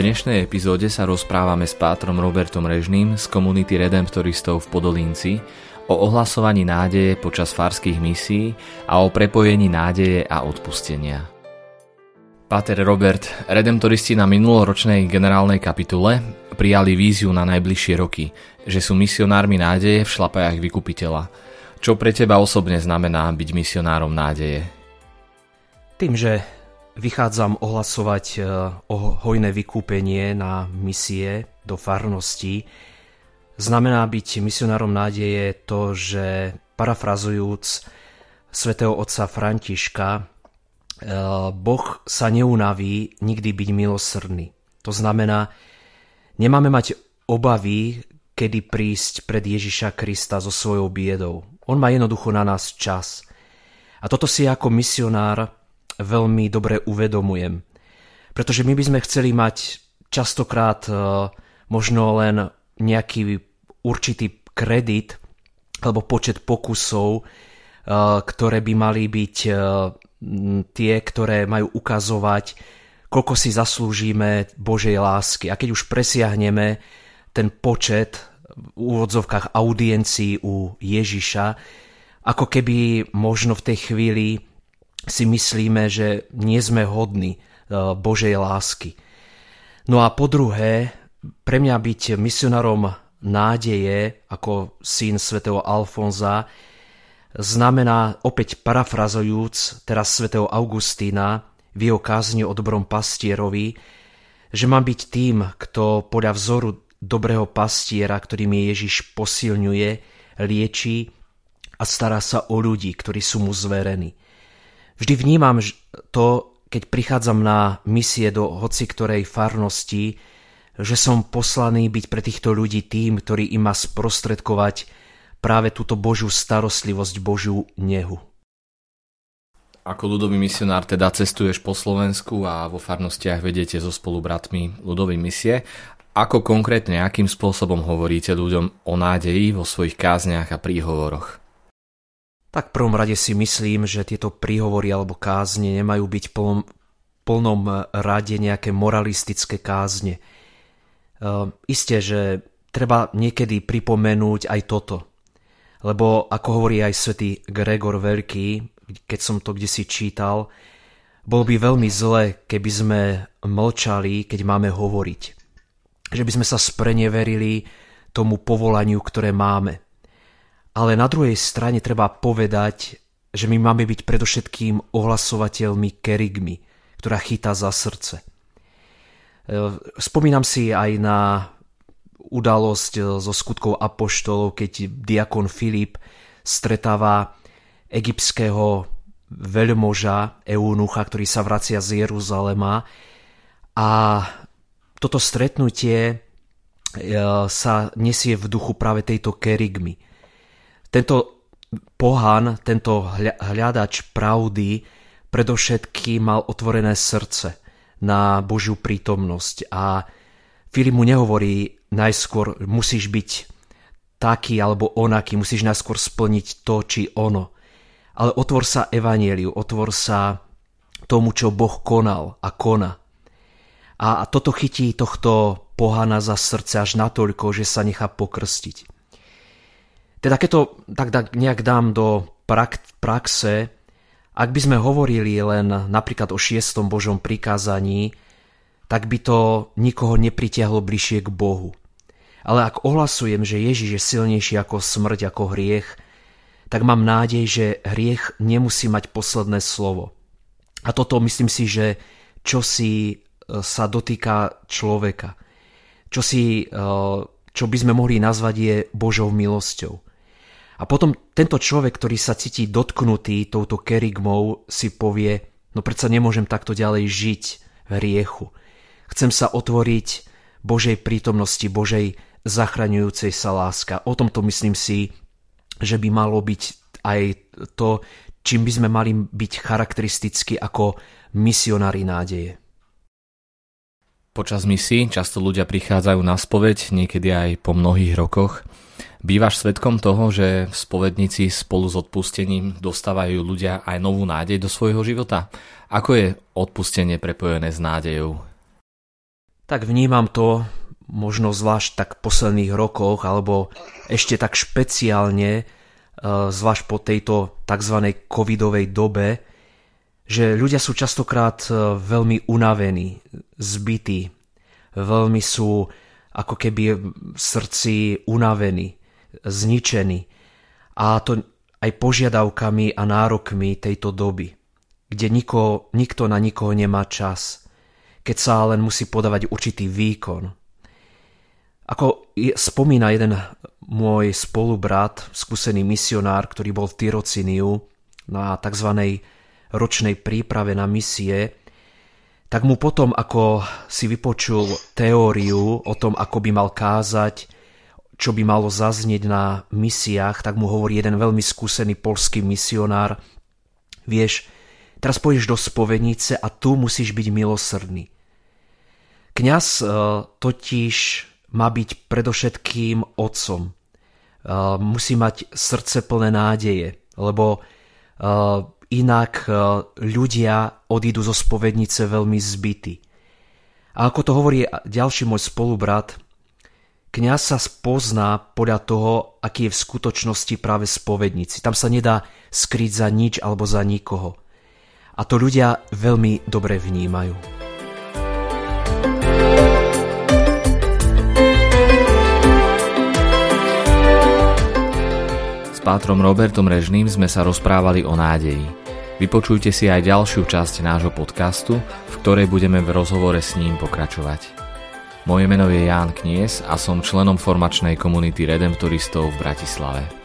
Dnešnej epizóde sa rozprávame s pátrom Robertom Režným z komunity Redemptoristov v Podolínci o ohlasovaní nádeje počas farských misií a o prepojení nádeje a odpustenia. Páter Robert, redemptoristi na minuloročnej generálnej kapitule prijali víziu na najbližšie roky, že sú misionármi nádeje v šlapajách vykupiteľa. Čo pre teba osobne znamená byť misionárom nádeje? Tým, že vychádzam ohlasovať e, o hojné vykúpenie na misie do farnosti, znamená byť misionárom nádeje to, že parafrazujúc svätého otca Františka, Eh, boh sa neunaví nikdy byť milosrdný. To znamená, nemáme mať obavy, kedy prísť pred Ježiša Krista so svojou biedou. On má jednoducho na nás čas. A toto si ako misionár veľmi dobre uvedomujem. Pretože my by sme chceli mať častokrát eh, možno len nejaký určitý kredit alebo počet pokusov, eh, ktoré by mali byť tie, ktoré majú ukazovať, koľko si zaslúžime Božej lásky. A keď už presiahneme ten počet v úvodzovkách audiencií u Ježiša, ako keby možno v tej chvíli si myslíme, že nie sme hodní e, Božej lásky. No a po druhé, pre mňa byť misionárom nádeje ako syn svätého Alfonza znamená, opäť parafrazujúc teraz svätého Augustína v jeho kázni o dobrom pastierovi, že mám byť tým, kto podľa vzoru dobrého pastiera, ktorým je Ježiš posilňuje, lieči a stará sa o ľudí, ktorí sú mu zverení. Vždy vnímam to, keď prichádzam na misie do hoci ktorej farnosti, že som poslaný byť pre týchto ľudí tým, ktorý im má sprostredkovať práve túto Božiu starostlivosť, Božiu nehu. Ako ľudový misionár teda cestuješ po Slovensku a vo farnostiach vedete so spolubratmi ľudovej misie. Ako konkrétne, akým spôsobom hovoríte ľuďom o nádeji vo svojich kázniach a príhovoroch? Tak v prvom rade si myslím, že tieto príhovory alebo kázne nemajú byť v plnom, plnom rade nejaké moralistické kázne. E, isté, že treba niekedy pripomenúť aj toto. Lebo ako hovorí aj svätý Gregor Veľký, keď som to kde si čítal, bolo by veľmi zle, keby sme mlčali, keď máme hovoriť. Že by sme sa spreneverili tomu povolaniu, ktoré máme. Ale na druhej strane treba povedať, že my máme byť predovšetkým ohlasovateľmi kerigmy, ktorá chytá za srdce. Spomínam si aj na udalosť eh, zo skutkov apoštolov, keď diakon Filip stretáva egyptského veľmoža Eunucha, ktorý sa vracia z Jeruzalema a toto stretnutie eh, sa nesie v duchu práve tejto kerigmy. Tento pohan, tento hľadač pravdy predovšetkým mal otvorené srdce na Božiu prítomnosť a Filip mu nehovorí najskôr musíš byť taký alebo onaký, musíš najskôr splniť to či ono. Ale otvor sa evanieliu, otvor sa tomu, čo Boh konal a kona. A toto chytí tohto pohana za srdce až natoľko, že sa nechá pokrstiť. Teda keď to tak, nejak dám do prak- praxe, ak by sme hovorili len napríklad o šiestom Božom prikázaní, tak by to nikoho nepritiahlo bližšie k Bohu. Ale ak ohlasujem, že Ježiš je silnejší ako smrť, ako hriech, tak mám nádej, že hriech nemusí mať posledné slovo. A toto myslím si, že čo si e, sa dotýka človeka. Čo, si, e, čo by sme mohli nazvať je Božou milosťou. A potom tento človek, ktorý sa cíti dotknutý touto kerigmou, si povie, no predsa nemôžem takto ďalej žiť v hriechu. Chcem sa otvoriť Božej prítomnosti, Božej zachraňujúcej sa láska. O tomto myslím si, že by malo byť aj to, čím by sme mali byť charakteristicky ako misionári nádeje. Počas misií často ľudia prichádzajú na spoveď, niekedy aj po mnohých rokoch. Bývaš svetkom toho, že spovedníci spolu s odpustením dostávajú ľudia aj novú nádej do svojho života? Ako je odpustenie prepojené s nádejou? Tak vnímam to možno zvlášť tak v posledných rokoch, alebo ešte tak špeciálne, e, zvlášť po tejto tzv. covidovej dobe, že ľudia sú častokrát e, veľmi unavení, zbytí, veľmi sú ako keby v srdci unavení zničený. A to aj požiadavkami a nárokmi tejto doby, kde niko, nikto na nikoho nemá čas, keď sa len musí podávať určitý výkon. Ako spomína jeden môj spolubrat, skúsený misionár, ktorý bol v Tyrociniu na tzv. ročnej príprave na misie, tak mu potom, ako si vypočul teóriu o tom, ako by mal kázať, čo by malo zaznieť na misiách, tak mu hovorí jeden veľmi skúsený polský misionár. Vieš, teraz pôjdeš do spovenice a tu musíš byť milosrdný. Kňaz uh, totiž má byť predovšetkým otcom. Uh, musí mať srdce plné nádeje, lebo uh, inak ľudia odídu zo spovednice veľmi zbytí. A ako to hovorí ďalší môj spolubrat, Kňaz sa spozná podľa toho, aký je v skutočnosti práve spovedníci. Tam sa nedá skryť za nič alebo za nikoho. A to ľudia veľmi dobre vnímajú. S pátrom Robertom Režným sme sa rozprávali o nádeji. Vypočujte si aj ďalšiu časť nášho podcastu, v ktorej budeme v rozhovore s ním pokračovať. Moje meno je Ján Knies a som členom formačnej komunity Redemptoristov v Bratislave.